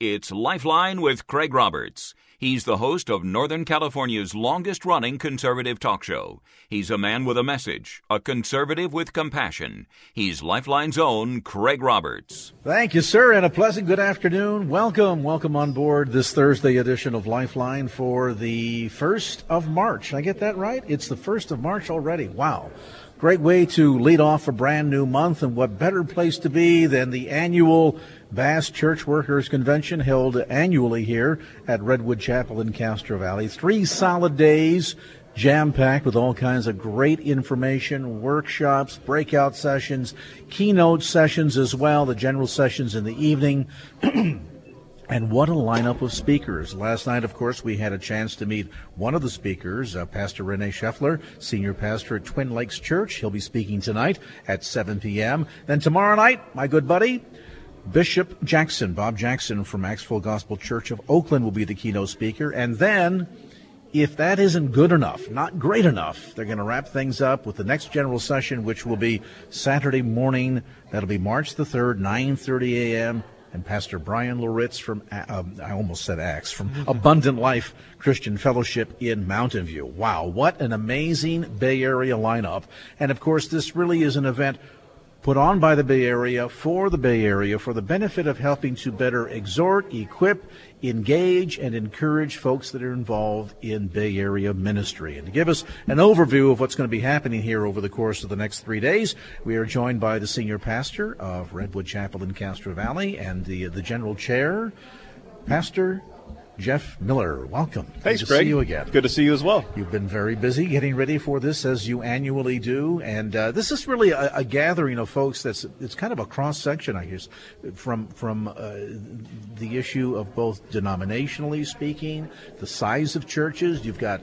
It's Lifeline with Craig Roberts. He's the host of Northern California's longest running conservative talk show. He's a man with a message, a conservative with compassion. He's Lifeline's own Craig Roberts. Thank you, sir, and a pleasant good afternoon. Welcome, welcome on board this Thursday edition of Lifeline for the 1st of March. I get that right? It's the 1st of March already. Wow. Great way to lead off a brand new month, and what better place to be than the annual Bass Church Workers Convention held annually here at Redwood Chapel in Castro Valley. Three solid days, jam packed with all kinds of great information, workshops, breakout sessions, keynote sessions as well, the general sessions in the evening. And what a lineup of speakers. Last night, of course, we had a chance to meet one of the speakers, uh, Pastor Rene Schlaepfer, senior pastor at Twin Lakes Church. He'll be speaking tonight at 7 p.m. Then tomorrow night, my good buddy, Bishop Jackson, Bob Jackson from Acts Full Gospel Church of Oakland will be the keynote speaker. And then, if that isn't good enough, not great enough, they're going to wrap things up with the next general session, which will be Saturday morning. That'll be March the 3rd, 9.30 a.m and Pastor Bryan Loritts from, um, I almost said Acts, from Abundant Life Christian Fellowship in Mountain View. Wow, what an amazing Bay Area lineup. And of course, this really is an event put on by the Bay Area for the Bay Area for the benefit of helping to better exhort, equip, engage, and encourage folks that are involved in Bay Area ministry. And to give us an overview of what's going to be happening here over the course of the next three days, we are joined by the senior pastor of Redwood Chapel in Castro Valley and the, the general chair, Pastor Jeff Miller. Welcome. Thanks, Good to Greg. see you again. Good to see you as well. You've been very busy getting ready for this as you annually do, and uh, this is really a, a, gathering of folks. That's it's kind of a cross section, I guess, from from uh, the issue of both denominationally speaking, the size of churches. You've got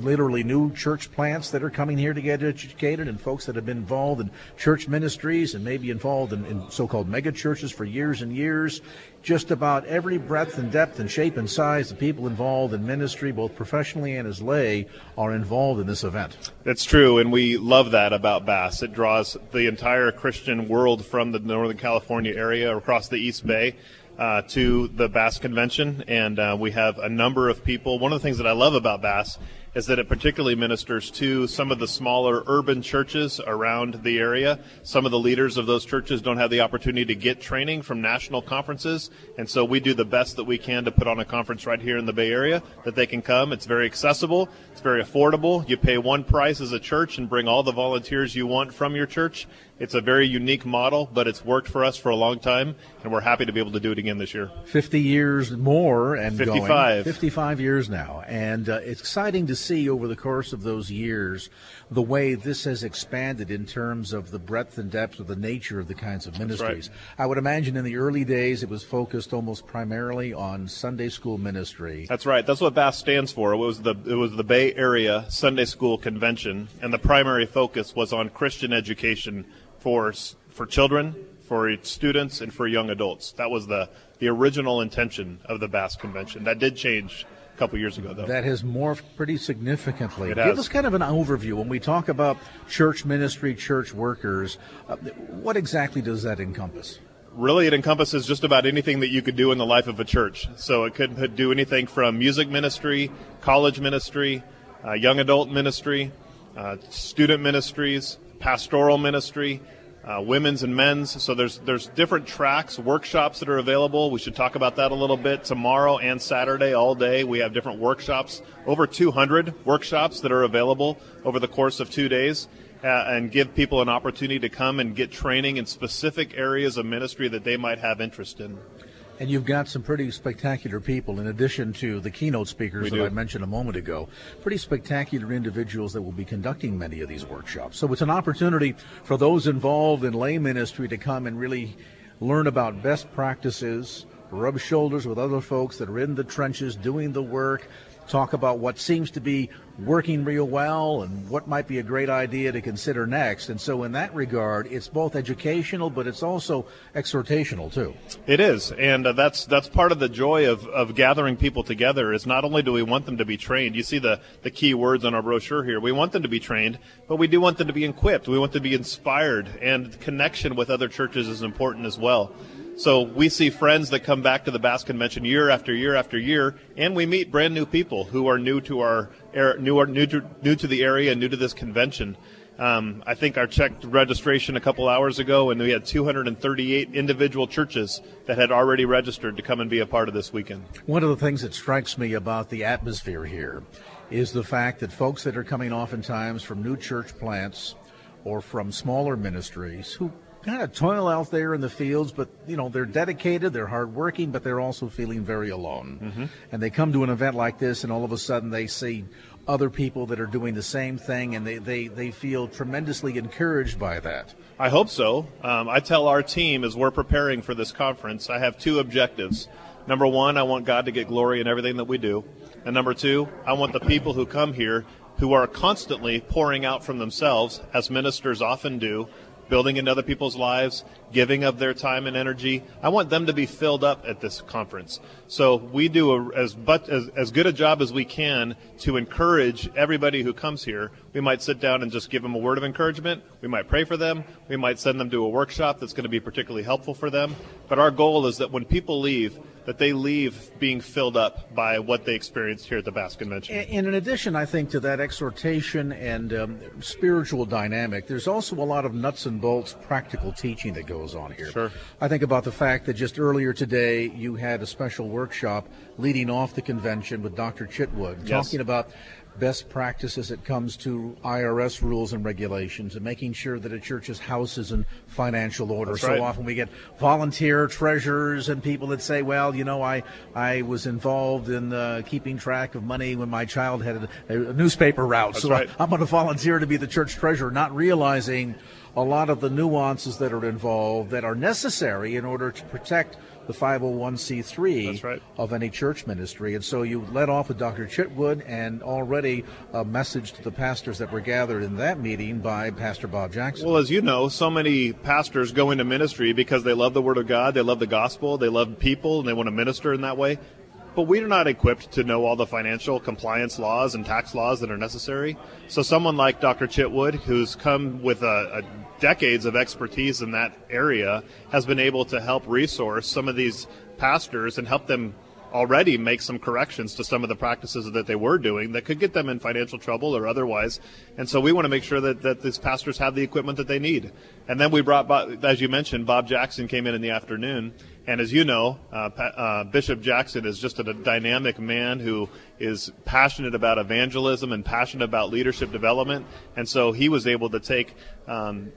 literally new church plants that are coming here to get educated and folks that have been involved in church ministries and maybe involved in, in so-called mega churches for years and years just about every breadth and depth and shape and size the people involved in ministry both professionally and as lay are involved in this event that's true, and we love that about Bass. It draws the entire Christian world from the Northern California area across the East Bay. Uh, to the Bass Convention, and uh, we have a number of people. One of the things that I love about Bass is that it particularly ministers to some of the smaller urban churches around the area. Some of the leaders of those churches don't have the opportunity to get training from national conferences, and so we do the best that we can to put on a conference right here in the Bay Area that they can come. It's very accessible, it's very affordable. You pay one price as a church and bring all the volunteers you want from your church. It's a very unique model, but it's worked for us for a long time, and we're happy to be able to do it again this year. 50 years more and 55. going. 55 years now. And uh, it's exciting to see over the course of those years the way this has expanded in terms of the breadth and depth of the nature of the kinds of ministries. right. I would imagine in the early days it was focused almost primarily on Sunday school ministry. That's right. That's what Bass stands for. It was the it was the Bay Area Sunday School Convention, and the primary focus was on Christian education for for children, for students, and for young adults. That was the the original intention of the Bass Convention. That did change a couple years ago, though. That has morphed pretty significantly. It Give has. us kind of an overview when we talk about church ministry, church workers. Uh, what exactly does that encompass? really it encompasses just about anything that you could do in the life of a church. So it could do anything from music ministry, college ministry, uh, young adult ministry, uh, student ministries, pastoral ministry, uh, women's and men's. So there's there's different tracks, workshops that are available. We should talk about that a little bit tomorrow and Saturday all day. We have different workshops, over 200 workshops that are available over the course of two days uh, and give people an opportunity to come and get training in specific areas of ministry that they might have interest in. And you've got some pretty spectacular people, in addition to the keynote speakers We that do. I mentioned a moment ago. Pretty spectacular individuals that will be conducting many of these workshops. So it's an opportunity for those involved in lay ministry to come and really learn about best practices, rub shoulders with other folks that are in the trenches doing the work, talk about what seems to be working real well and what might be a great idea to consider next. And so, in that regard, it's both educational, but it's also exhortational too. It is, and uh, that's that's part of the joy of, of gathering people together. Is not only do we want them to be trained. You see the the key words on our brochure here. We want them to be trained, but we do want them to be equipped. We want them to be inspired, and connection with other churches is important as well. So we see friends that come back to the Bass Convention year after year after year, and we meet brand new people who are new to our new new to, new to the area, and new to this convention. Um, I think our checked registration a couple hours ago, and we had 238 individual churches that had already registered to come and be a part of this weekend. One of the things that strikes me about the atmosphere here is the fact that folks that are coming oftentimes from new church plants or from smaller ministries who kind of toil out there in the fields, but you know they're dedicated, they're hardworking, but they're also feeling very alone. Mm-hmm. And they come to an event like this, and all of a sudden they see other people that are doing the same thing, and they they, they feel tremendously encouraged by that. I hope so. Um, I tell our team as we're preparing for this conference, I have two objectives. Number one, I want God to get glory in everything that we do. And number two, I want the people who come here who are constantly pouring out from themselves, as ministers often do, building into other people's lives, giving of their time and energy. I want them to be filled up at this conference. So we do a, as, but, as, as good a job as we can to encourage everybody who comes here. We might sit down and just give them a word of encouragement. We might pray for them. We might send them to a workshop that's going to be particularly helpful for them. But our goal is that when people leave, that they leave being filled up by what they experienced here at the Bass Convention. And in addition, I think to that exhortation and um, spiritual dynamic, there's also a lot of nuts and bolts practical teaching that goes on here. Sure. I think about the fact that just earlier today you had a special workshop leading off the convention with Dr. Chitwood yes. talking about best practices it comes to IRS rules and regulations and making sure that a church's house is in financial order. That's so right. often we get volunteer treasurers and people that say, well, you know, I, I was involved in uh, keeping track of money when my child had a, a newspaper route. That's so right. I, I'm going to volunteer to be the church treasurer, not realizing a lot of the nuances that are involved that are necessary in order to protect the 501c3 right. of any church ministry. And so you led off with Dr. Chitwood and already uh, a message to the pastors that were gathered in that meeting by Pastor Bob Jackson. Well, as you know, so many pastors go into ministry because they love the Word of God, they love the gospel, they love people, and they want to minister in that way. But we are not equipped to know all the financial compliance laws and tax laws that are necessary. So, someone like Dr. Chitwood, who's come with a, a decades of expertise in that area, has been able to help resource some of these pastors and help them already make some corrections to some of the practices that they were doing that could get them in financial trouble or otherwise. And so we want to make sure that, that these pastors have the equipment that they need. And then we brought, as you mentioned, Bob Jackson came in in the afternoon. And as you know, uh, uh, Bishop Jackson is just a dynamic man who is passionate about evangelism and passionate about leadership development. And so he was able to take um,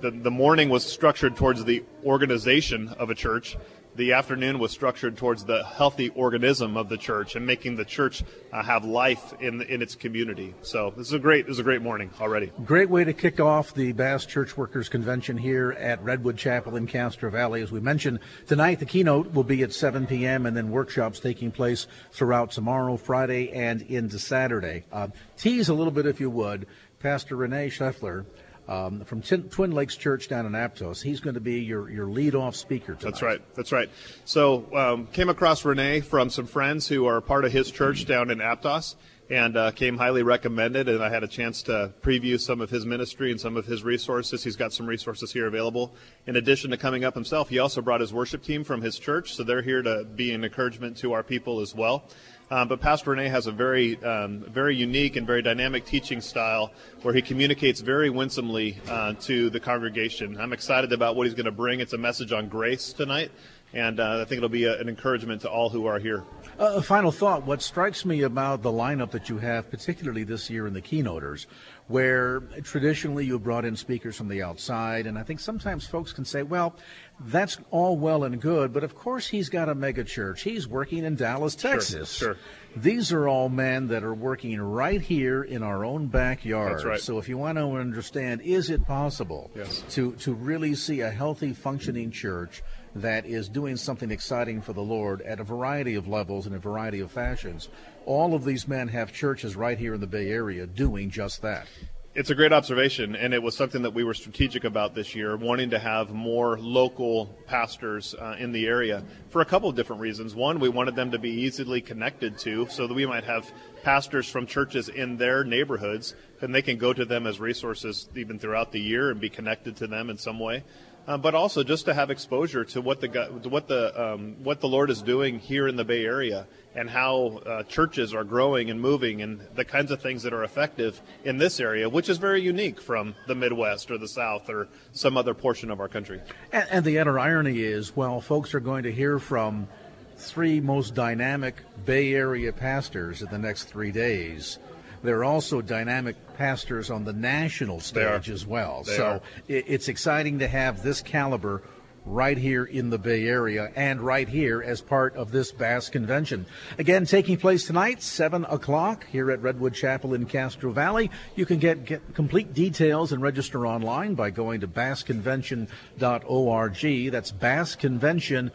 the, the morning was structured towards the organization of a church the afternoon was structured towards the healthy organism of the church and making the church uh, have life in in its community. So this is a great this is a great morning already. Great way to kick off the Bass Church Workers Convention here at Redwood Chapel in Castro Valley. As we mentioned tonight, the keynote will be at 7 p.m. and then workshops taking place throughout tomorrow, Friday, and into Saturday. Uh, tease a little bit, if you would, Pastor Rene Schlaepfer um, from Twin Lakes Church down in Aptos. He's going to be your, your lead off speaker tonight. That's right. That's right. So, um, came across Rene from some friends who are part of his church down in Aptos and uh, came highly recommended. And I had a chance to preview some of his ministry and some of his resources. He's got some resources here available. In addition to coming up himself, he also brought his worship team from his church, so they're here to be an encouragement to our people as well. Um, but Pastor Rene has a very, um, very unique and very dynamic teaching style where he communicates very winsomely uh, to the congregation. I'm excited about what he's going to bring. It's a message on grace tonight, and uh, I think it'll be a, an encouragement to all who are here. Uh, a final thought. What strikes me about the lineup that you have, particularly this year in the keynoters, where traditionally you brought in speakers from the outside, and I think sometimes folks can say, well, that's all well and good, but of course he's got a mega church. He's working in Dallas, Texas. Sure, sure. These are all men that are working right here in our own backyard. Right. So if you want to understand, is it possible yes. to, to really see a healthy, functioning church that is doing something exciting for the Lord at a variety of levels and a variety of fashions? All of these men have churches right here in the Bay Area doing just that it's a great observation, and it was something that we were strategic about this year, wanting to have more local pastors uh, in the area for a couple of different reasons. One, we wanted them to be easily connected to, so that we might have pastors from churches in their neighborhoods, and they can go to them as resources even throughout the year and be connected to them in some way. Uh, but also just to have exposure to what the what the um, what the Lord is doing here in the Bay Area and how uh, churches are growing and moving and the kinds of things that are effective in this area, which is very unique from the Midwest or the South or some other portion of our country. And, and the utter irony is, well, folks are going to hear from three most dynamic Bay Area pastors in the next three days. There are also dynamic pastors on the national stage as well. They so are. it's exciting to have this caliber right here in the Bay Area and right here as part of this Bass Convention. Again, taking place tonight, 7 o'clock here at Redwood Chapel in Castro Valley. You can get, get complete details and register online by going to bassconvention.org. That's bassconvention.org.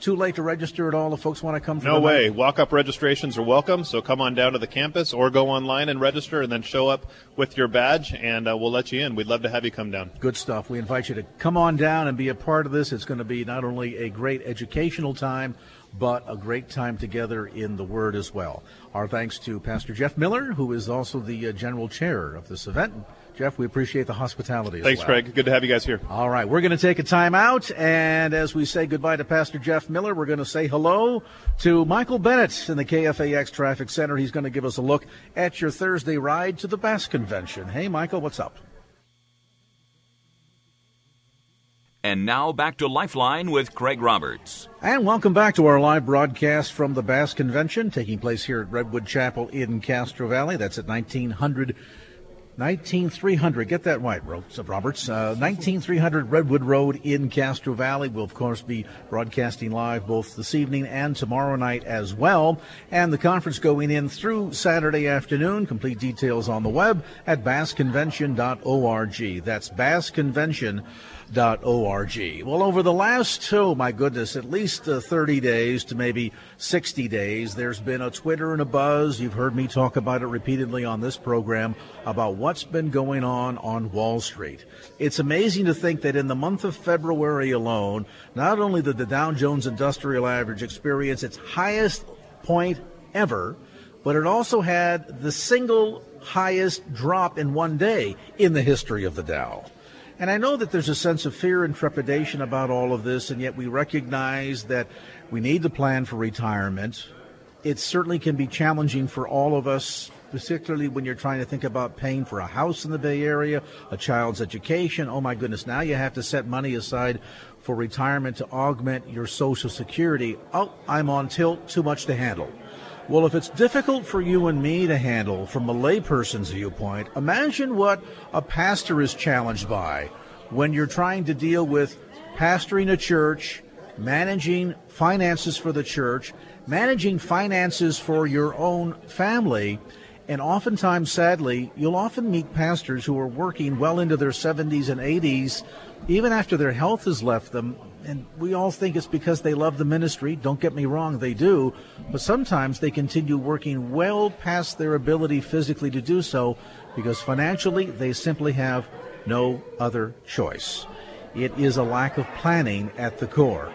Too late to register at all if folks want to come for No way. Walk up registrations are welcome, so come on down to the campus or go online and register and then show up with your badge and uh, we'll let you in. We'd love to have you come down. Good stuff. We invite you to come on down and be a part of this. It's going to be not only a great educational time, but a great time together in the Word as well. Our thanks to Pastor Jeff Miller, who is also the uh, general chair of this event. Jeff, we appreciate the hospitality. as Thanks, well. Craig. Good to have you guys here. All right, we're going to take a time out, and as we say goodbye to Pastor Jeff Miller, we're going to say hello to Michael Bennett in the KFAX Traffic Center. He's going to give us a look at your Thursday ride to the Bass Convention. Hey, Michael, what's up? And now back to Lifeline with Craig Roberts. And welcome back to our live broadcast from the Bass Convention taking place here at Redwood Chapel in Castro Valley. That's at 1900. 19300, get that right, Ro- Roberts. Uh, 19300 Redwood Road in Castro Valley. We'll, of course, be broadcasting live both this evening and tomorrow night as well. And the conference going in through Saturday afternoon. Complete details on the web at bassconvention.org. That's bassconvention.org. Well, over the last, oh my goodness, at least uh, 30 days to maybe 60 days, there's been a Twitter and a buzz. You've heard me talk about it repeatedly on this program about what's been going on on Wall Street. It's amazing to think that in the month of February alone, not only did the Dow Jones Industrial Average experience its highest point ever, but it also had the single highest drop in one day in the history of the Dow. And I know that there's a sense of fear and trepidation about all of this, and yet we recognize that we need to plan for retirement. It certainly can be challenging for all of us, particularly when you're trying to think about paying for a house in the Bay Area, a child's education. Oh my goodness, now you have to set money aside for retirement to augment your Social Security. Oh, I'm on tilt, too much to handle. Well, if it's difficult for you and me to handle from a layperson's viewpoint, imagine what a pastor is challenged by when you're trying to deal with pastoring a church, managing finances for the church, managing finances for your own family. And oftentimes, sadly, you'll often meet pastors who are working well into their 70s and 80s, even after their health has left them. And we all think it's because they love the ministry. Don't get me wrong, they do. But sometimes they continue working well past their ability physically to do so because financially they simply have no other choice. It is a lack of planning at the core.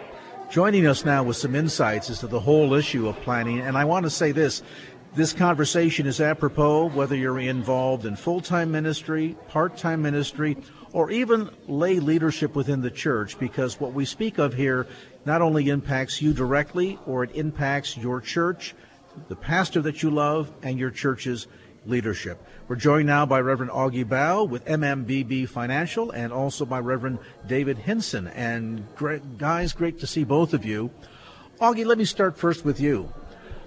Joining us now with some insights as to the whole issue of planning, and I want to say this this conversation is apropos whether you're involved in full time ministry, part time ministry, or even lay leadership within the church, because what we speak of here not only impacts you directly, or it impacts your church, the pastor that you love, and your church's leadership. We're joined now by Reverend Augie Bao with MMBB Financial and also by Reverend David Hinson. And great, guys, great to see both of you. Augie, let me start first with you.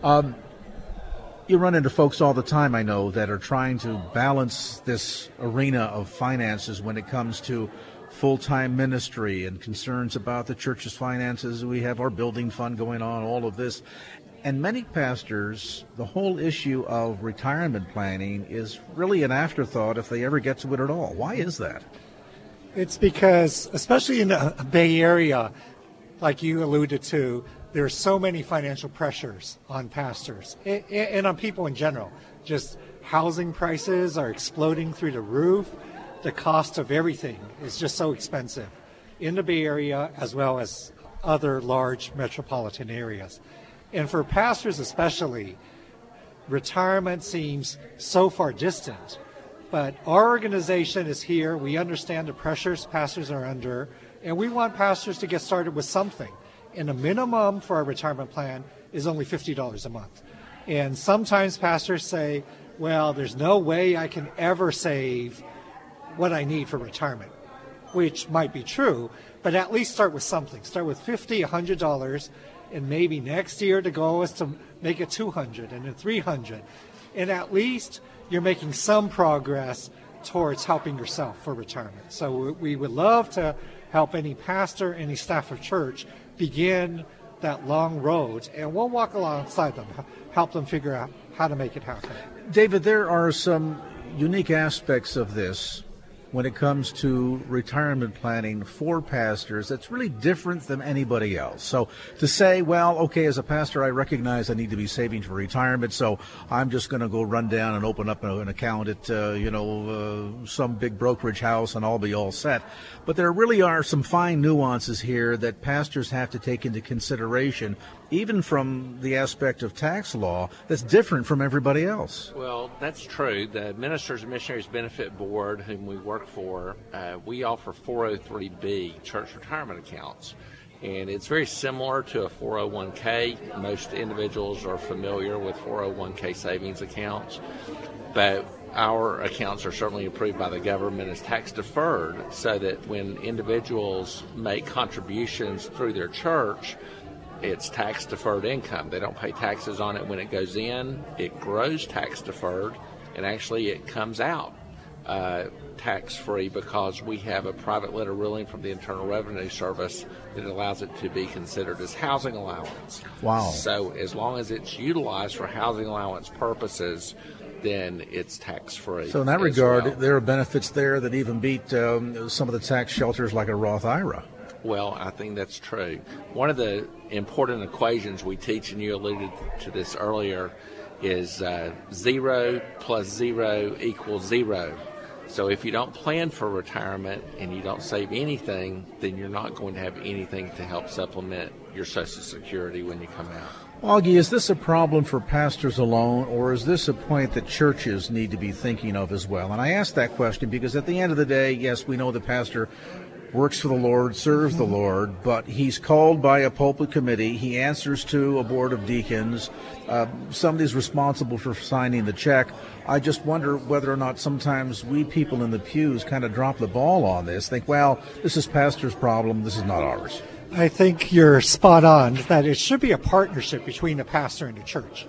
Um, you run into folks all the time, I know, that are trying to balance this arena of finances when it comes to full time ministry and concerns about the church's finances. We have our building fund going on, all of this. And many pastors, the whole issue of retirement planning is really an afterthought if they ever get to it at all. Why is that? It's because, especially in the Bay Area, like you alluded to, there are so many financial pressures on pastors and on people in general. Just housing prices are exploding through the roof. The cost of everything is just so expensive in the Bay Area as well as other large metropolitan areas. And for pastors especially, retirement seems so far distant But our organization is here. We understand the pressures pastors are under, and we want pastors to get started with something. And the minimum for our retirement plan is only $50 a month. And sometimes pastors say, well, there's no way I can ever save what I need for retirement, which might be true, but at least start with something. Start with $50, $100, and maybe next year the goal is to make it 200 and then 300. And at least you're making some progress towards helping yourself for retirement. So we would love to help any pastor, any staff of church begin that long road, and we'll walk alongside them, help them figure out how to make it happen. David, there are some unique aspects of this when it comes to retirement planning for pastors that's really different than anybody else. So to say, well, okay, as a pastor, I recognize I need to be saving for retirement, so I'm just going to go run down and open up an account at, uh, you know, uh, some big brokerage house and I'll be all set. But there really are some fine nuances here that pastors have to take into consideration even from the aspect of tax law, that's different from everybody else. Well, that's true. The Ministers and Missionaries Benefit Board, whom we work for, uh, we offer 403B church retirement accounts. And it's very similar to a 401k. Most individuals are familiar with 401k savings accounts. But our accounts are certainly approved by the government as tax deferred so that when individuals make contributions through their church, it's tax deferred income. They don't pay taxes on it when it goes in. It grows tax deferred, and actually it comes out uh, tax free because we have a private letter ruling from the Internal Revenue Service that allows it to be considered as housing allowance. Wow. So as long as it's utilized for housing allowance purposes, then it's tax free. So in that regard, well. there are benefits there that even beat um, some of the tax shelters like a Roth IRA. Well, I think that's true. One of the important equations we teach, and you alluded to this earlier, is uh, zero plus zero equals zero. So if you don't plan for retirement and you don't save anything, then you're not going to have anything to help supplement your Social Security when you come out. Augie, is this a problem for pastors alone, or is this a point that churches need to be thinking of as well? And I ask that question because at the end of the day, yes, we know the pastor works for the Lord, serves the Lord, but he's called by a pulpit committee. He answers to a board of deacons. Uh, somebody's responsible for signing the check. I just wonder whether or not sometimes we people in the pews kind of drop the ball on this, think, well, this is pastor's problem, this is not ours. I think you're spot on that it should be a partnership between the pastor and the church.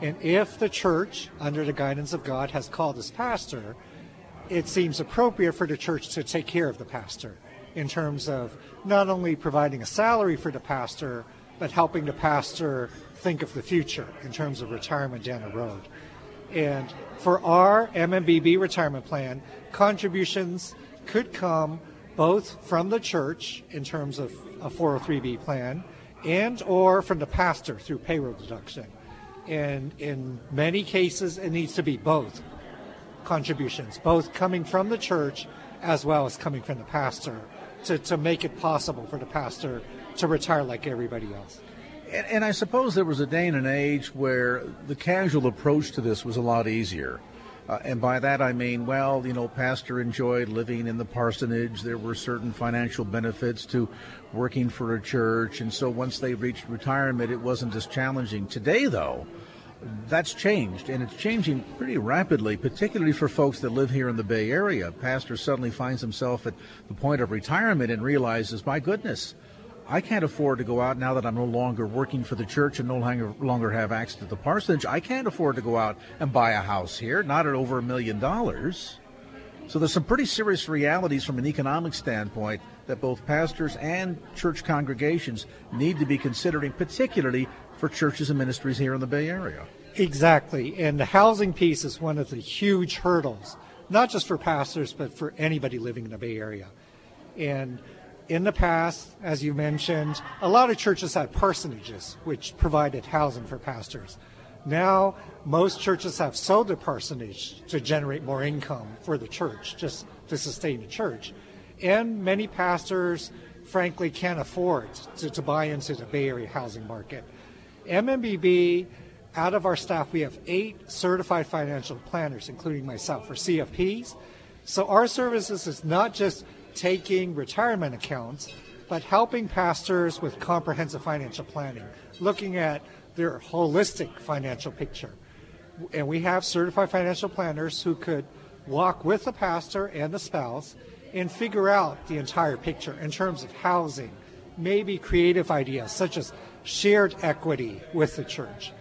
And if the church, under the guidance of God, has called this pastor, it seems appropriate for the church to take care of the pastor in terms of not only providing a salary for the pastor, but helping the pastor think of the future in terms of retirement down the road. And for our MMBB retirement plan, contributions could come both from the church in terms of a 403b plan and or from the pastor through payroll deduction. And in many cases, it needs to be both contributions, both coming from the church as well as coming from the pastor to, to make it possible for the pastor to retire like everybody else. And, and I suppose there was a day and an age where the casual approach to this was a lot easier. Uh, and by that I mean, well, you know, pastor enjoyed living in the parsonage. There were certain financial benefits to working for a church. And so once they reached retirement, it wasn't as challenging. Today, though, that's changed, and it's changing pretty rapidly, particularly for folks that live here in the Bay Area. Pastor suddenly finds himself at the point of retirement and realizes, my goodness, I can't afford to go out now that I'm no longer working for the church and no longer, longer have access to the parsonage. I can't afford to go out and buy a house here, not at over a million dollars. So there's some pretty serious realities from an economic standpoint that both pastors and church congregations need to be considering, particularly for churches and ministries here in the Bay Area. Exactly. And the housing piece is one of the huge hurdles, not just for pastors, but for anybody living in the Bay Area. And in the past, as you mentioned, a lot of churches had parsonages, which provided housing for pastors. Now, most churches have sold their parsonage to generate more income for the church, just to sustain the church. And many pastors, frankly, can't afford to, to buy into the Bay Area housing market. MMBB out of our staff, we have eight certified financial planners, including myself, for CFPs. So our services is not just taking retirement accounts, but helping pastors with comprehensive financial planning, looking at their holistic financial picture. And we have certified financial planners who could walk with the pastor and the spouse and figure out the entire picture in terms of housing, maybe creative ideas such as shared equity with the church.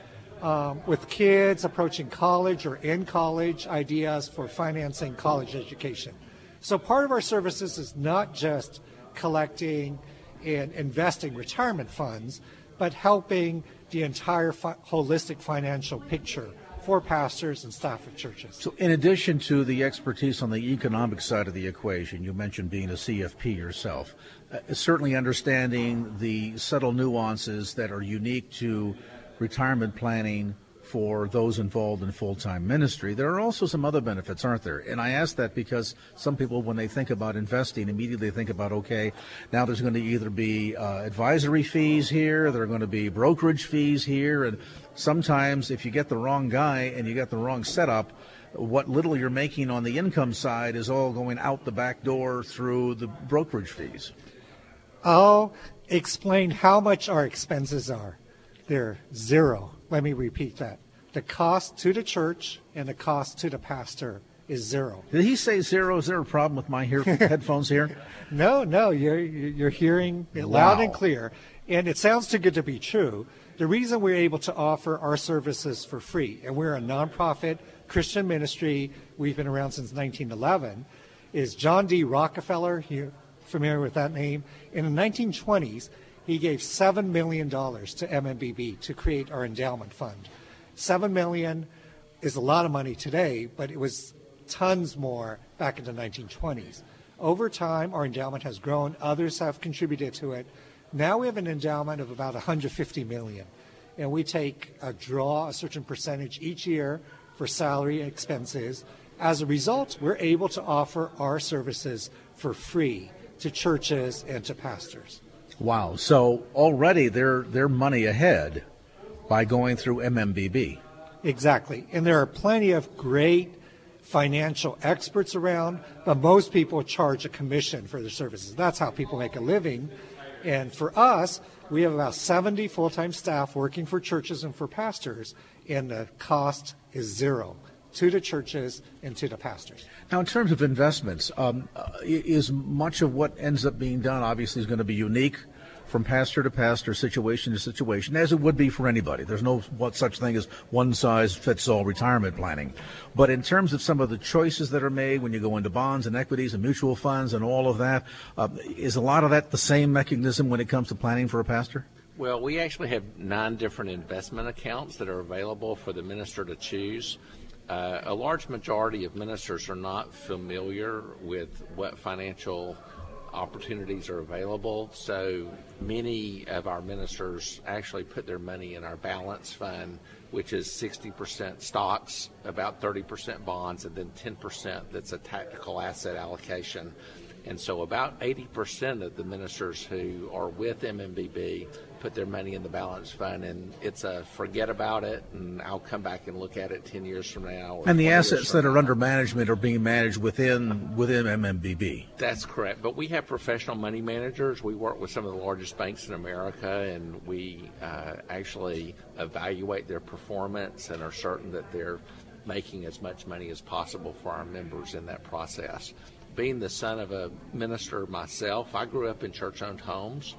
Um, with kids approaching college or in college, ideas for financing college education. So, part of our services is not just collecting and investing retirement funds, but helping the entire fi- holistic financial picture for pastors and staff of churches. So, in addition to the expertise on the economic side of the equation, you mentioned being a CFP yourself, uh, certainly understanding the subtle nuances that are unique to retirement planning for those involved in full time ministry. There are also some other benefits, aren't there? And I ask that because some people, when they think about investing, immediately think about, okay, now there's going to either be uh, advisory fees here, there are going to be brokerage fees here, and sometimes if you get the wrong guy and you get the wrong setup, what little you're making on the income side is all going out the back door through the brokerage fees. I'll explain how much our expenses are. They're zero. Let me repeat that. The cost to the church and the cost to the pastor is zero. Did he say zero? Is there a problem with my hear- headphones here? No, no, you're you're hearing it Wow. loud and clear, and it sounds too good to be true. The reason we're able to offer our services for free, and we're a nonprofit Christian ministry, we've been around since 1911, is John D. Rockefeller. You're familiar with that name? In the 1920s, he gave seven million dollars to MMBB to create our endowment fund. Seven million is a lot of money today, but it was tons more back in the 1920s. Over time, our endowment has grown. Others have contributed to it. Now we have an endowment of about 150 million, and we take a draw a certain percentage each year for salary expenses. As a result, we're able to offer our services for free to churches and to pastors. Wow. So already they're they're money ahead by going through MMBB. Exactly. And there are plenty of great financial experts around, but most people charge a commission for their services. That's how people make a living. And for us, we have about 70 full time staff working for churches and for pastors, and the cost is zero to the churches and to the pastors. Now, in terms of investments, um, uh, is much of what ends up being done obviously is going to be unique from pastor to pastor, situation to situation, as it would be for anybody. There's no what such thing as one size fits all retirement planning. But in terms of some of the choices that are made when you go into bonds and equities and mutual funds and all of that, uh, is a lot of that the same mechanism when it comes to planning for a pastor? Well, we actually have nine different investment accounts that are available for the minister to choose. Uh, a large majority of ministers are not familiar with what financial opportunities are available. So many of our ministers actually put their money in our balance fund, which is 60% stocks, about 30% bonds, and then 10% that's a tactical asset allocation. And so about 80% of the ministers who are with MMBB put their money in the balance fund, and it's a forget about it, and I'll come back and look at it 10 years from now. And the assets that are now. under management are being managed within within MMBB. That's correct. But we have professional money managers. We work with some of the largest banks in America, and we uh, actually evaluate their performance and are certain that they're making as much money as possible for our members in that process. Being the son of a minister myself, I grew up in church owned homes.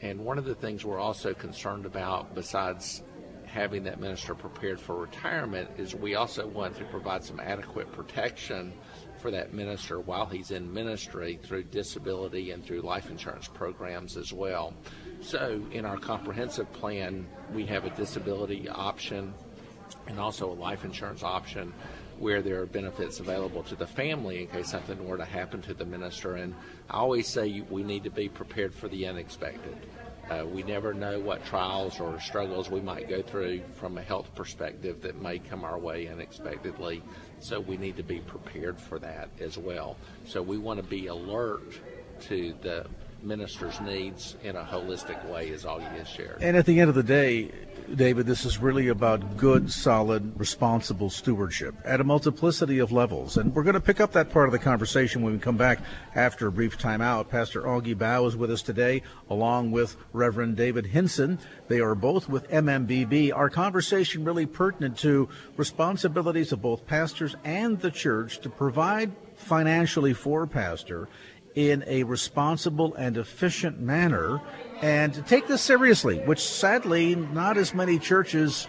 And one of the things we're also concerned about, besides having that minister prepared for retirement is we also want to provide some adequate protection for that minister while he's in ministry through disability and through life insurance programs as well. So, in our comprehensive plan, we have a disability option and also a life insurance option where there are benefits available to the family in case something were to happen to the minister. And I always say we need to be prepared for the unexpected. Uh, we never know what trials or struggles we might go through from a health perspective that may come our way unexpectedly. So we need to be prepared for that as well. So we want to be alert to the ministers' needs in a holistic way, as Augie has shared. And at the end of the day, David, this is really about good, solid, responsible stewardship at a multiplicity of levels. And we're going to pick up that part of the conversation when we come back after a brief time out. Pastor Augie Bao is with us today, along with Reverend David Hinson. They are both with MMBB. Our conversation really pertinent to responsibilities of both pastors and the church to provide financially for pastor in a responsible and efficient manner and take this seriously, which sadly not as many churches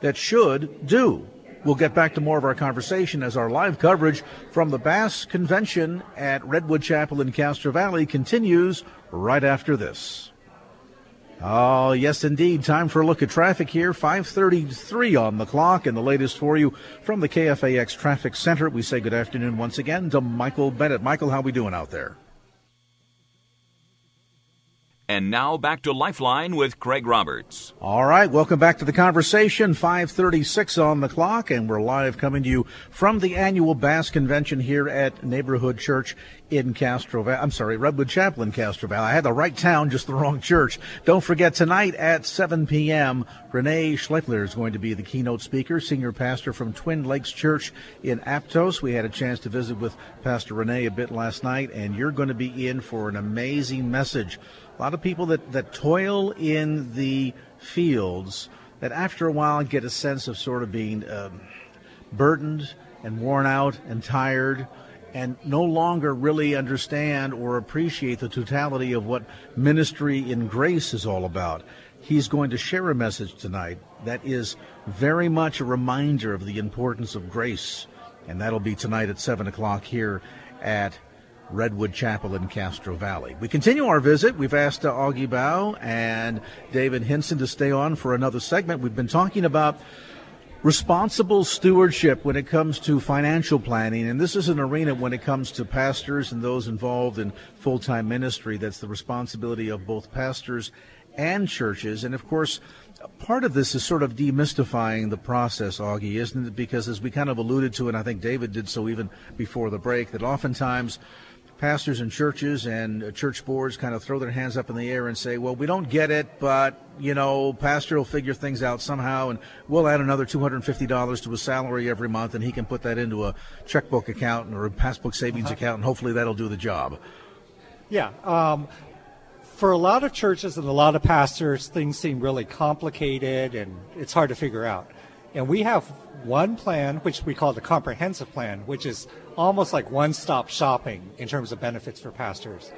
that should do. We'll get back to more of our conversation as our live coverage from the Bass Convention at Redwood Chapel in Castro Valley continues right after this. Oh, yes, indeed. Time for a look at traffic here. 533 on the clock and the latest for you from the KFAX Traffic Center. We say good afternoon once again to Michael Bennett. Michael, how we doing out there? And now back to Lifeline with Craig Roberts. All right, welcome back to the conversation. 536 on the clock, and we're live coming to you from the annual Bass Convention here at Neighborhood Church in Castro Valley. I'm sorry, Redwood Chapel in Castro Valley. I had the right town, just the wrong church. Don't forget, tonight at 7 p.m., Rene Schlaepfer is going to be the keynote speaker, senior pastor from Twin Lakes Church in Aptos. We had a chance to visit with Pastor Rene a bit last night, and you're going to be in for an amazing message a lot of people that, that toil in the fields that after a while get a sense of sort of being um, burdened and worn out and tired and no longer really understand or appreciate the totality of what ministry in grace is all about. He's going to share a message tonight that is very much a reminder of the importance of grace. And that'll be tonight at 7 o'clock here at Redwood Chapel in Castro Valley. We continue our visit. We've asked uh, Augie Bao and David Hinson to stay on for another segment. We've been talking about responsible stewardship when it comes to financial planning, and this is an arena when it comes to pastors and those involved in full time ministry that's the responsibility of both pastors and churches. And of course, part of this is sort of demystifying the process, Augie, isn't it? Because as we kind of alluded to, and I think David did so even before the break, that oftentimes pastors and churches and church boards kind of throw their hands up in the air and say, well, we don't get it, but, you know, pastor will figure things out somehow and we'll add another $250 to his salary every month and he can put that into a checkbook account or a passbook savings uh-huh. account and hopefully that'll do the job. Yeah. Um, for a lot of churches and a lot of pastors, things seem really complicated and it's hard to figure out. And we have one plan, which we call the comprehensive plan, which is almost like one stop shopping in terms of benefits for pastors.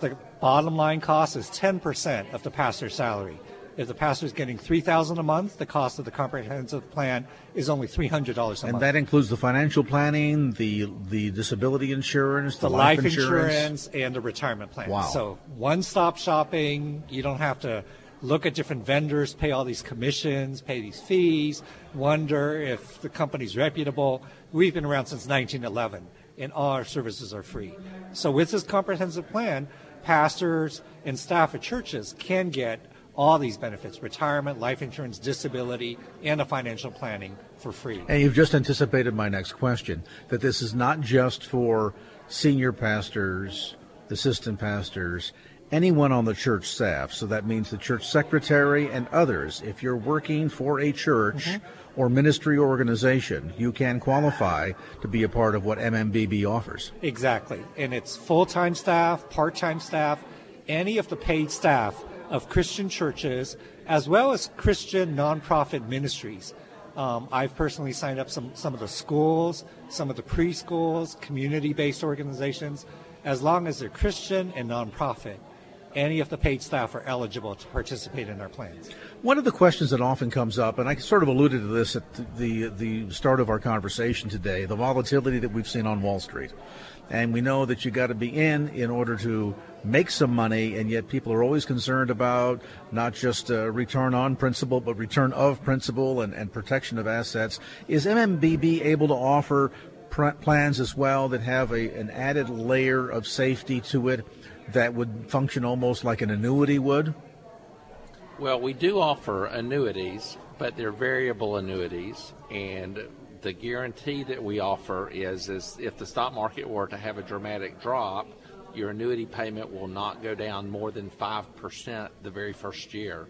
The bottom line cost is 10% of the pastor's salary. If the pastor is getting three thousand a month, the cost of the comprehensive plan is only three hundred dollars a and month. And that includes the financial planning, the the disability insurance, the, the life, life insurance. insurance, and the retirement plan. Wow! So one stop shopping. You don't have to look at different vendors, pay all these commissions, pay these fees, wonder if the company's reputable. We've been around since 1911, and all our services are free. So, with this comprehensive plan, pastors and staff at churches can get all these benefits retirement, life insurance, disability, and a financial planning for free. And you've just anticipated my next question that this is not just for senior pastors, assistant pastors, anyone on the church staff. So that means the church secretary and others. If you're working for a church mm-hmm. or ministry organization, you can qualify to be a part of what MMBB offers. Exactly. And it's full time staff, part time staff, any of the paid staff of Christian churches, as well as Christian nonprofit ministries. Um, I've personally signed up some, some of the schools, some of the preschools, community based organizations, as long as they're Christian and nonprofit any of the paid staff are eligible to participate in our plans. One of the questions that often comes up, and I sort of alluded to this at the, the, start of our conversation today, the volatility that we've seen on Wall Street. And we know that you got to be in in order to make some money, and yet people are always concerned about not just uh, return on principal, but return of principal and, and protection of assets. Is MMBB able to offer plans as well that have a, an added layer of safety to it that would function almost like an annuity would? Well, we do offer annuities, but they're variable annuities, and the guarantee that we offer is, is if the stock market were to have a dramatic drop, your annuity payment will not go down more than 5% the very first year.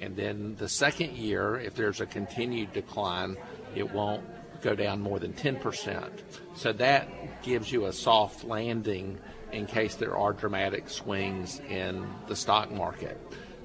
And then the second year, if there's a continued decline, it won't go down more than 10%. So that gives you a soft landing in case there are dramatic swings in the stock market.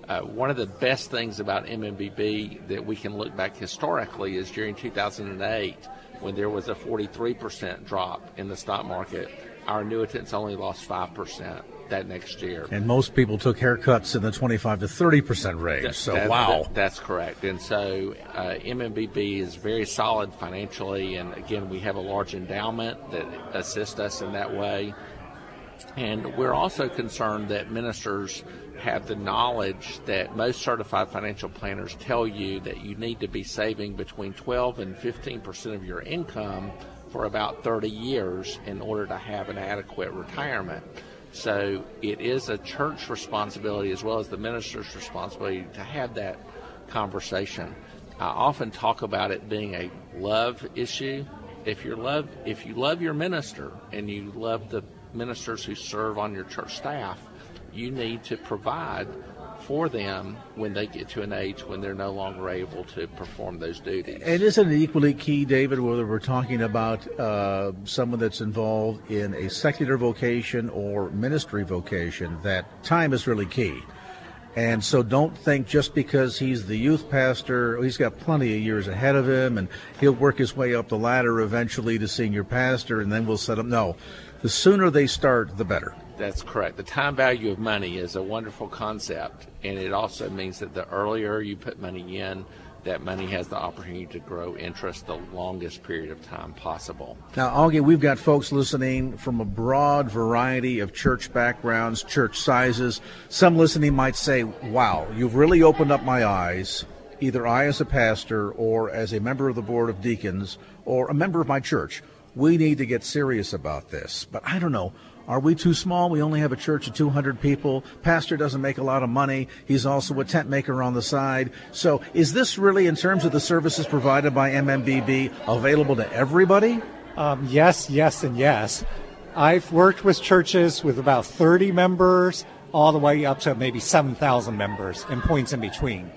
Uh, one of the best things about MMBB that we can look back historically is during 2008 when there was a 43% drop in the stock market, our annuitants only lost 5% that next year. And most people took haircuts in the 25 to 30 percent range. That, so that, wow, that, that's correct. And so uh, MMBB is very solid financially, and again, we have a large endowment that assists us in that way. And we're also concerned that ministers have the knowledge that most certified financial planners tell you that you need to be saving between 12 and 15 percent of your income for about 30 years in order to have an adequate retirement. So it is a church responsibility as well as the minister's responsibility to have that conversation. I often talk about it being a love issue. If you love if you love your minister and you love the ministers who serve on your church staff, you need to provide for them when they get to an age when they're no longer able to perform those duties. And isn't it equally key, David, whether we're talking about uh, someone that's involved in a secular vocation or ministry vocation, that time is really key. And so don't think just because he's the youth pastor, he's got plenty of years ahead of him and he'll work his way up the ladder eventually to senior pastor and then we'll set him. No, the sooner they start, the better. That's correct. The time value of money is a wonderful concept, and it also means that the earlier you put money in, that money has the opportunity to grow interest the longest period of time possible. Now, Augie, we've got folks listening from a broad variety of church backgrounds, church sizes. Some listening might say, wow, you've really opened up my eyes, either I as a pastor or as a member of the Board of Deacons or a member of my church. We need to get serious about this. But I don't know. Are we too small? We only have a church of 200 people. Pastor doesn't make a lot of money. He's also a tent maker on the side. So is this really, in terms of the services provided by MMBB, available to everybody? Um, yes, yes, and yes. I've worked with churches with about 30 members all the way up to maybe 7,000 members and points in between.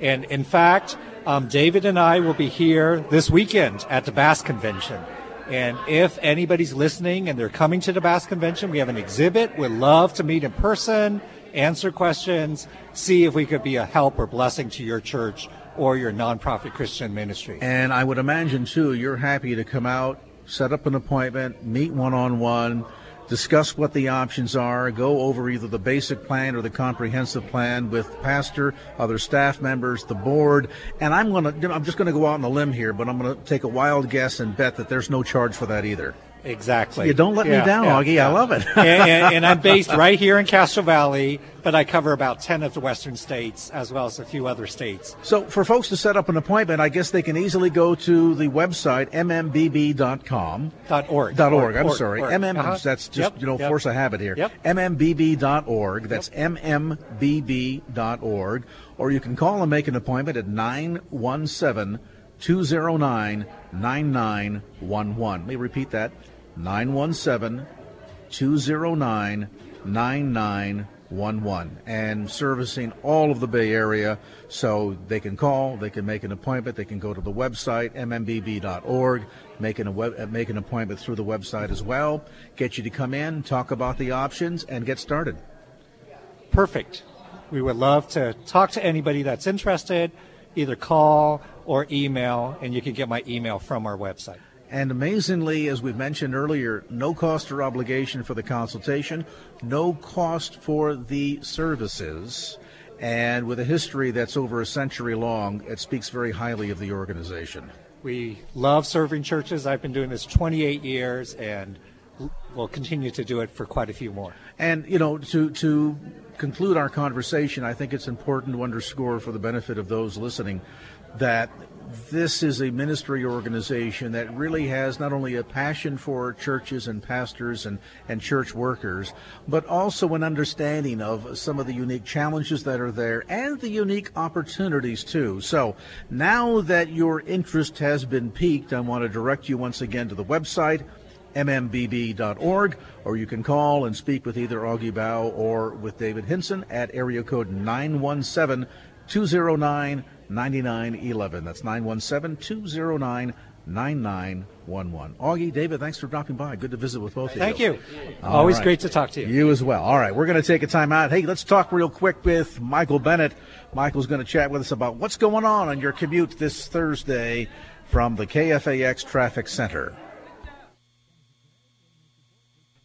And in fact, um, David and I will be here this weekend at the Bass Convention. And if anybody's listening and they're coming to the Bass Convention, we have an exhibit. We'd love to meet in person, answer questions, see if we could be a help or blessing to your church or your nonprofit Christian ministry. And I would imagine, too, you're happy to come out, set up an appointment, meet one on one discuss what the options are, go over either the basic plan or the comprehensive plan with pastor, other staff members, the board, and I'm going to I'm just going to go out on a limb here, but I'm going to take a wild guess and bet that there's no charge for that either. Exactly. You don't let yeah, me down, yeah, Augie. Yeah. I love it. and, and, and, I'm based right here in Castro Valley, but I cover about 10 of the western states as well as a few other states. So for folks to set up an appointment, I guess they can easily go to the website mmbb.com. Dot org. Dot org. I'm org, sorry. Org. MM. Uh-huh. That's just yep, you know yep. force a habit here. Yep. mmbb.org. That's yep. mmbb.org. Or you can call and make an appointment at 917 209 9911. Let me repeat that 917 209 9911 and servicing all of the Bay Area. So they can call, they can make an appointment, they can go to the website, mmbb.org, make an, web, uh, make an appointment through the website as well, get you to come in, talk about the options, and get started. Perfect. We would love to talk to anybody that's interested, either call or email, and you can get my email from our website. And amazingly, as we've mentioned earlier, no cost or obligation for the consultation, no cost for the services. And with a history that's over a century long, it speaks very highly of the organization. We love serving churches. I've been doing this 28 years and we'll continue to do it for quite a few more. And, you know, to, to conclude our conversation, I think it's important to underscore for the benefit of those listening that this is a ministry organization that really has not only a passion for churches and pastors and, and church workers, but also an understanding of some of the unique challenges that are there and the unique opportunities too. So now that your interest has been piqued, I want to direct you once again to the website mmbb.org, or you can call and speak with either Augie Bao or with David Hinson at area code 917 209 9911. That's 917 209 9911. Augie, David, thanks for dropping by. Good to visit with both of you. Thank you. you. Always right. great to talk to you. You as well. All right, we're going to take a time out. Hey, let's talk real quick with Michael Bennett. Michael's going to chat with us about what's going on on your commute this Thursday from the KFAX Traffic Center.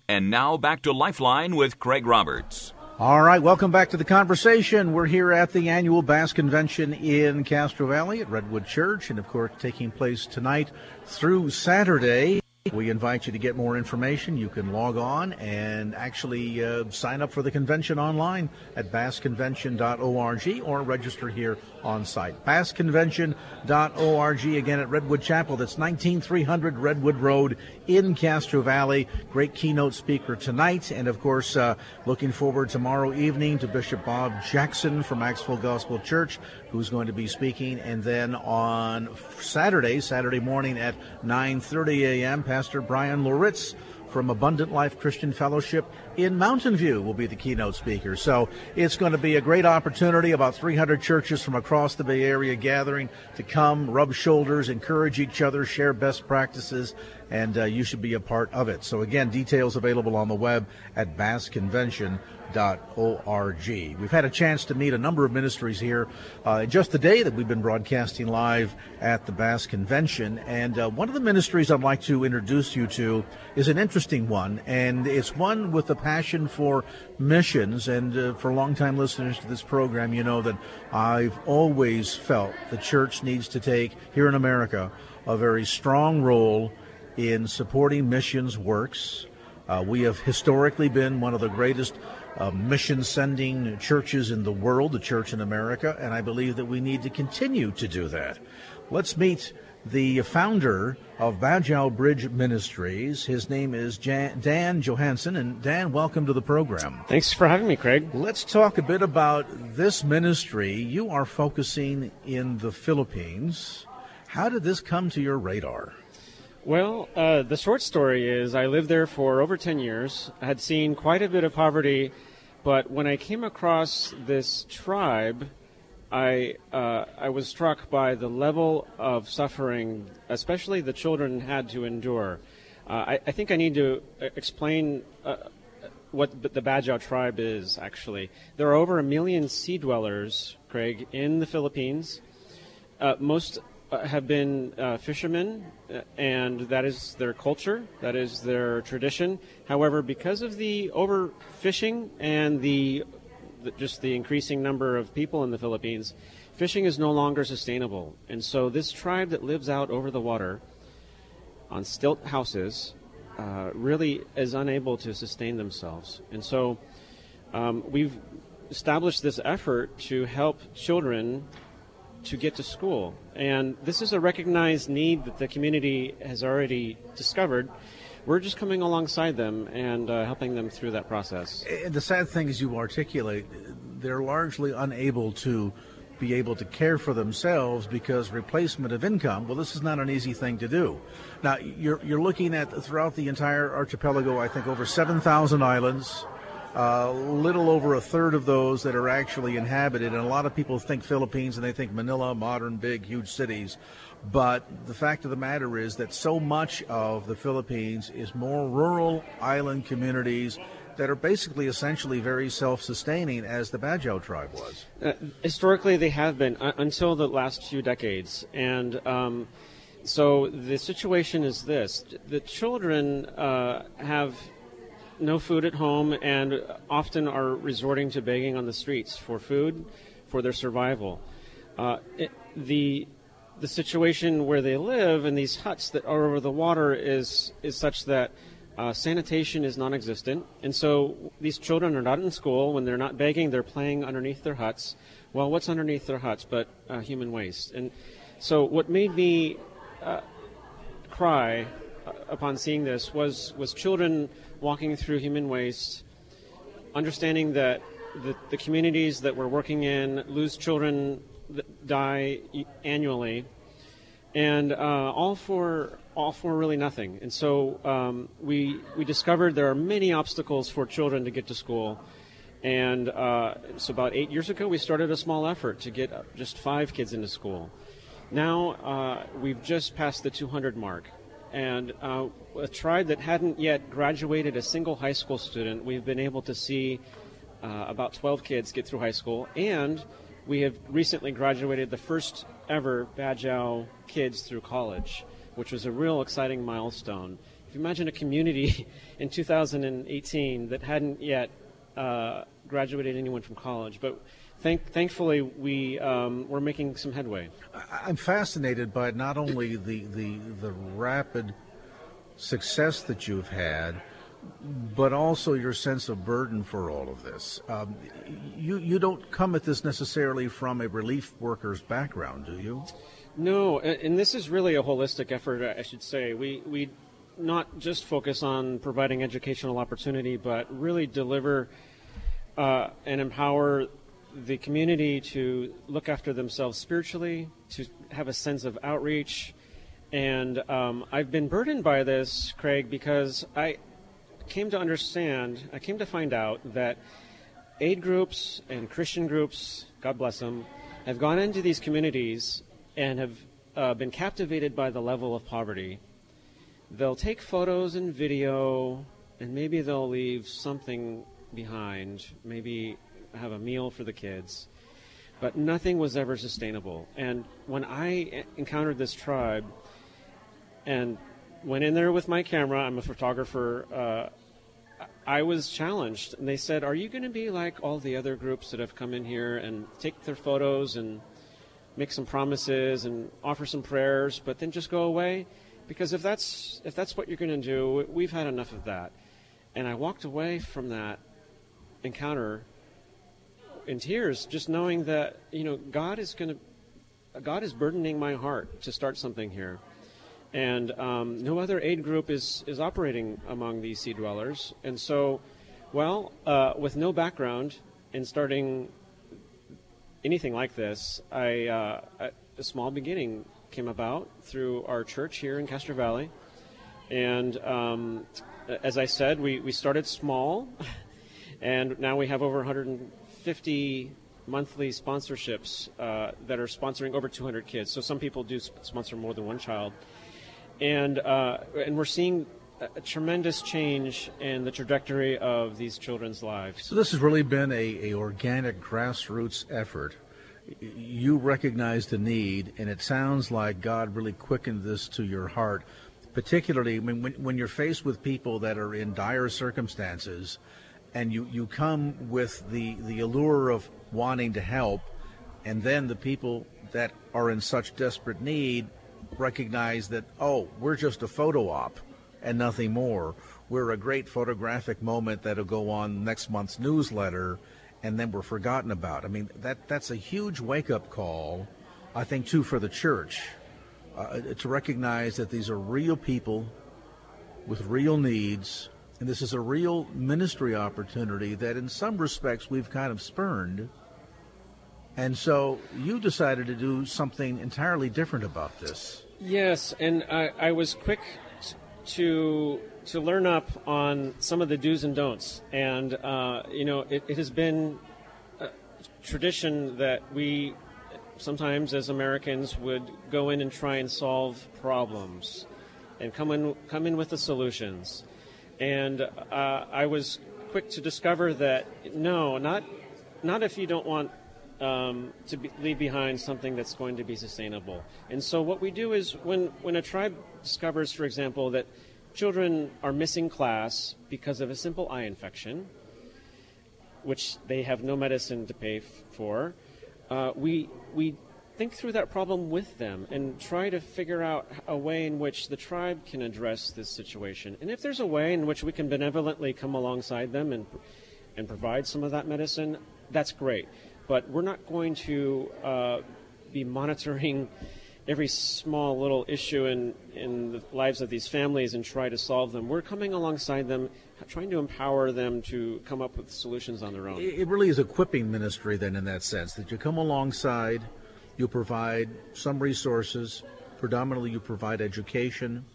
And now back to Lifeline with Craig Roberts. All right, welcome back to the conversation. We're here at the annual Bass Convention in Castro Valley at Redwood Church, and of course, taking place tonight through Saturday. We invite you to get more information. You can log on and actually uh, sign up for the convention online at bassconvention.org or register here on site. Bassconvention.org again at Redwood Chapel. That's 19300 Redwood Road in Castro Valley. Great keynote speaker tonight. And of course, uh, looking forward tomorrow evening to Bishop Bob Jackson from Acts Full Gospel Church, who's going to be speaking. And then on Saturday, Saturday morning at 9.30 a.m., Pastor Bryan Loritts from Abundant Life Christian Fellowship in Mountain View will be the keynote speaker. So it's going to be a great opportunity. About 300 churches from across the Bay Area gathering to come, rub shoulders, encourage each other, share best practices, and uh, you should be a part of it. So again, details available on the web at bassconvention.org. We've had a chance to meet a number of ministries here uh, just the day that we've been broadcasting live at the Bass Convention. And uh, one of the ministries I'd like to introduce you to is an interesting one, and it's one with a passion for missions. And uh, for longtime listeners to this program, you know that I've always felt the church needs to take, here in America, a very strong role in supporting missions works. Uh, we have historically been one of the greatest uh, mission sending churches in the world, the church in America, and I believe that we need to continue to do that. Let's meet the founder of Badjao Bridge Ministries. His name is Jan- Dan Johansson. And Dan, welcome to the program. Thanks for having me, Craig. Let's talk a bit about this ministry. You are focusing in the Philippines. How did this come to your radar? Well, uh, the short story is I lived there for over 10 years. Had seen quite a bit of poverty, but when I came across this tribe, I, uh, I was struck by the level of suffering, especially the children had to endure. Uh, I, I, think I need to uh, explain uh, what the Bajau tribe is, actually. There are over a million sea dwellers, Craig, in the Philippines. Uh, most have been uh, fishermen, uh, and that is their culture, that is their tradition. However, because of the overfishing and the, the just the increasing number of people in the Philippines, fishing is no longer sustainable. And so, this tribe that lives out over the water on stilt houses uh, really is unable to sustain themselves. And so, um, we've established this effort to help children to get to school. And this is a recognized need that the community has already discovered. We're just coming alongside them and uh, helping them through that process. And the sad thing is, you articulate, they're largely unable to be able to care for themselves because replacement of income, well, this is not an easy thing to do. Now, you're, you're looking at throughout the entire archipelago, I think over 7,000 islands a little over a third of those that are actually inhabited. And a lot of people think Philippines and they think Manila, modern, big, huge cities. But the fact of the matter is that so much of the Philippines is more rural island communities that are basically essentially very self-sustaining as the Bajau tribe was. Uh, historically, they have been uh, until the last few decades. And um, so the situation is this. The children uh, have no food at home and often are resorting to begging on the streets for food for their survival. Uh, it, the the situation where they live in these huts that are over the water is is such that uh, sanitation is non-existent, and so these children are not in school. When they're not begging, they're playing underneath their huts. Well, what's underneath their huts but uh, human waste? And so, what made me uh, cry uh, upon seeing this was was children walking through human waste, understanding that the, the communities that we're working in lose children that die annually, and uh, all for all for really nothing. And so um, we we discovered there are many obstacles for children to get to school. And uh, so about eight years ago, we started a small effort to get just five kids into school. Now uh, we've just passed the 200 mark, and uh, a tribe that hadn't yet graduated a single high school student, we've been able to see uh, about 12 kids get through high school, and we have recently graduated the first ever Bajau kids through college, which was a real exciting milestone. If you imagine a community in 2018 that hadn't yet uh, graduated anyone from college, but thank, thankfully we um, we're making some headway. I'm fascinated by not only the, the, the rapid success that you've had, but also your sense of burden for all of this. Um, you you don't come at this necessarily from a relief worker's background, do you? No, and this is really a holistic effort. I should say we we not just focus on providing educational opportunity, but really deliver uh, and empower the community to look after themselves spiritually, to have a sense of outreach. And um, I've been burdened by this, Craig, because I, came to understand, I came to find out that aid groups and Christian groups, God bless them, have gone into these communities and have uh, been captivated by the level of poverty. They'll take photos and video, and maybe they'll leave something behind, maybe have a meal for the kids. But nothing was ever sustainable. And when I encountered this tribe and went in there with my camera, I'm a photographer. Uh, I was challenged, and they said, "Are you going to be like all the other groups that have come in here and take their photos and make some promises and offer some prayers, but then just go away?" Because if that's if that's what you're going to do, we've had enough of that. And I walked away from that encounter in tears, just knowing that you know God is going to God is burdening my heart to start something here and um, no other aid group is, is operating among these sea dwellers. And so, well, uh, with no background in starting anything like this, I, uh, a small beginning came about through our church here in Castro Valley. And um, as I said, we, we started small, and now we have over 150 monthly sponsorships uh, that are sponsoring over 200 kids. So some people do sponsor more than one child and uh, and we're seeing a tremendous change in the trajectory of these children's lives. So this has really been a, a organic grassroots effort. You recognize the need, and it sounds like God really quickened this to your heart. Particularly when, when, when you're faced with people that are in dire circumstances, and you, you come with the, the allure of wanting to help, and then the people that are in such desperate need recognize that, oh, we're just a photo op and nothing more. We're a great photographic moment that'll go on next month's newsletter and then we're forgotten about. I mean, that, that's a huge wake up call, I think, too, for the church uh, to recognize that these are real people with real needs. And this is a real ministry opportunity that, in some respects, we've kind of spurned and so you decided to do something entirely different about this. Yes, and I, I was quick to to learn up on some of the do's and don'ts. And uh, you know, it, it has been tradition that we sometimes, as Americans, would go in and try and solve problems and come in come in with the solutions. And uh, I was quick to discover that no, not not if you don't want um, to be, leave behind something that's going to be sustainable. And so what we do is when, when a tribe discovers, for example, that children are missing class because of a simple eye infection, which they have no medicine to pay f- for, uh, we, we think through that problem with them and try to figure out a way in which the tribe can address this situation. And if there's a way in which we can benevolently come alongside them and, and provide some of that medicine, that's great but we're not going to uh, be monitoring every small little issue in, in the lives of these families and try to solve them. We're coming alongside them, trying to empower them to come up with solutions on their own. It really is equipping ministry, then, in that sense, that you come alongside, you provide some resources, predominantly you provide education,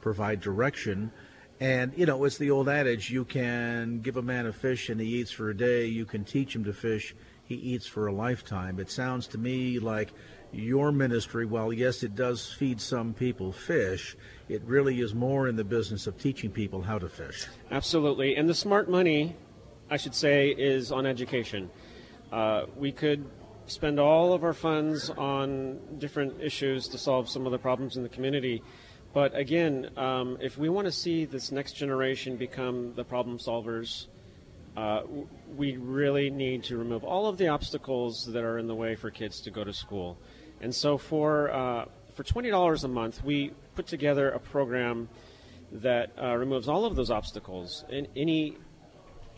provide direction, and you know it's the old adage: you can give a man a fish and he eats for a day. You can teach him to fish; he eats for a lifetime. It sounds to me like your ministry, while yes, it does feed some people fish, it really is more in the business of teaching people how to fish. Absolutely, and the smart money, I should say, is on education. Uh, we could spend all of our funds on different issues to solve some of the problems in the community. But again, um, if we want to see this next generation become the problem solvers, uh, we really need to remove all of the obstacles that are in the way for kids to go to school. And so for uh, for twenty dollars a month, we put together a program that uh, removes all of those obstacles and any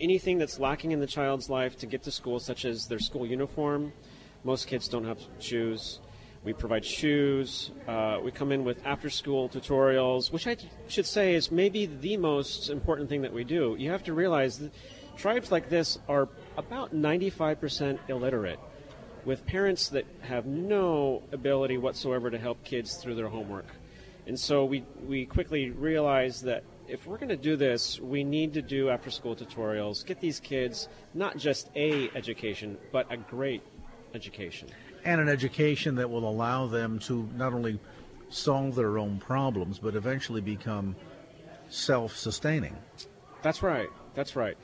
anything that's lacking in the child's life to get to school, such as their school uniform. Most kids don't have shoes. We provide shoes. Uh, we come in with after school tutorials, which I should say is maybe the most important thing that we do. You have to realize that tribes like this are about 95% illiterate, with parents that have no ability whatsoever to help kids through their homework. And so we, we quickly realized that if we're going to do this, we need to do after school tutorials, get these kids not just a education, but a great education. And an education that will allow them to not only solve their own problems, but eventually become self sustaining. That's right. That's right.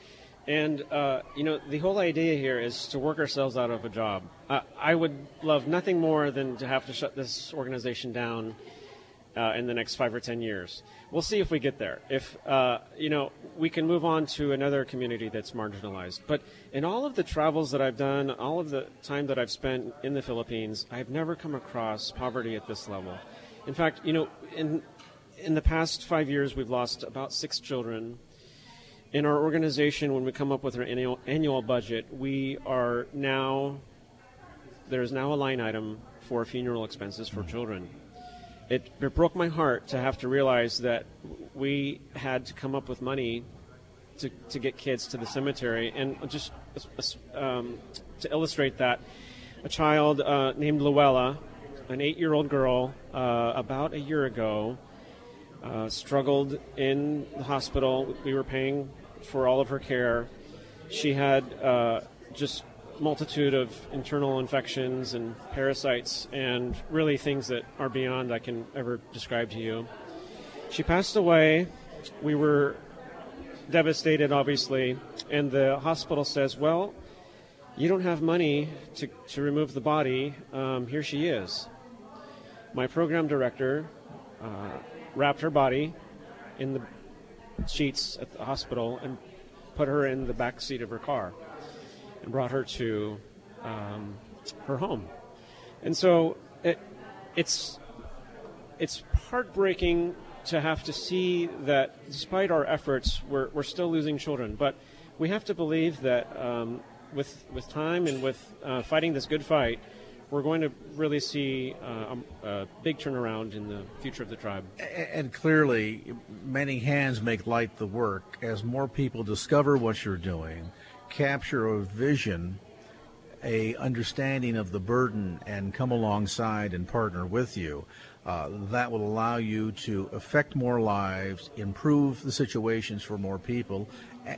And, uh, you know, the whole idea here is to work ourselves out of a job. Uh, I would love nothing more than to have to shut this organization down uh, in the next five or ten years. We'll see if we get there. If uh, you know, we can move on to another community that's marginalized. But in all of the travels that I've done, all of the time that I've spent in the Philippines, I've never come across poverty at this level. In fact, you know, in in the past five years, we've lost about six children. In our organization, when we come up with our annual, annual budget, we are now there's now a line item for funeral expenses for children it, it broke my heart to have to realize that we had to come up with money to, to get kids to the cemetery. And just um, to illustrate that, a child uh, named Luella, an eight year old girl, uh, about a year ago, uh, struggled in the hospital. We were paying for all of her care. She had uh, just multitude of internal infections and parasites and really things that are beyond I can ever describe to you. She passed away. We were devastated, obviously, and the hospital says, Well, you don't have money to, to remove the body. Um, here she is. My program director uh, wrapped her body in the sheets at the hospital and put her in the back seat of her car and brought her to um, her home. And so it, it's it's heartbreaking to have to see that despite our efforts, we're, we're still losing children. But we have to believe that um, with with time and with uh, fighting this good fight, we're going to really see uh, a, a, big turnaround in the future of the tribe. And clearly, many hands make light the work. As more people discover what you're doing, capture a vision, a understanding of the burden, and come alongside and partner with you. Uh, that will allow you to affect more lives, improve the situations for more people,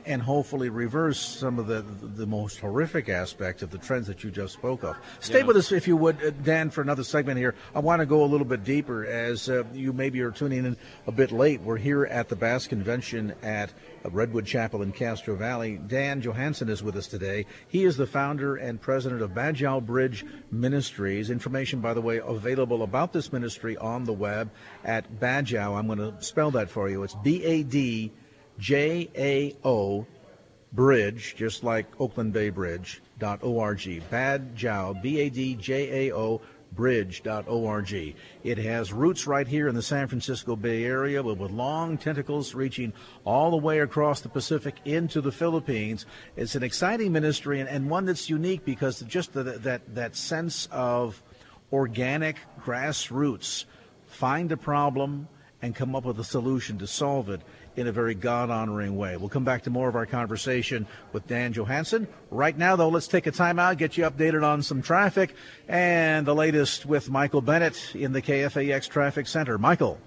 and hopefully reverse some of the the most horrific aspects of the trends that you just spoke of. Stay yeah. with us, if you would, uh, Dan, for another segment here. I want to go a little bit deeper as uh, you maybe are tuning in a bit late. We're here at the Bass Convention at Redwood Chapel in Castro Valley. Dan Johansson is with us today. He is the founder and president of Badjao Bridge Ministries. Information, by the way, available about this ministry on the web at Badjao. I'm going to spell that for you. It's B A D J A O Bridge, just like Oakland Bay Bridge, dot O-R-G. Bad Badjao, B-A-D-J-A-O, bridge.org. It has roots right here in the San Francisco Bay Area, but with long tentacles reaching all the way across the Pacific into the Philippines. It's an exciting ministry and, and one that's unique because just the, that, that sense of organic grassroots, find a problem and come up with a solution to solve it in a very God honoring way. We'll come back to more of our conversation with Dan Johansson. Right now, though, let's take a time out, get you updated on some traffic and the latest with Michael Bennett in the KFAX Traffic Center. Michael.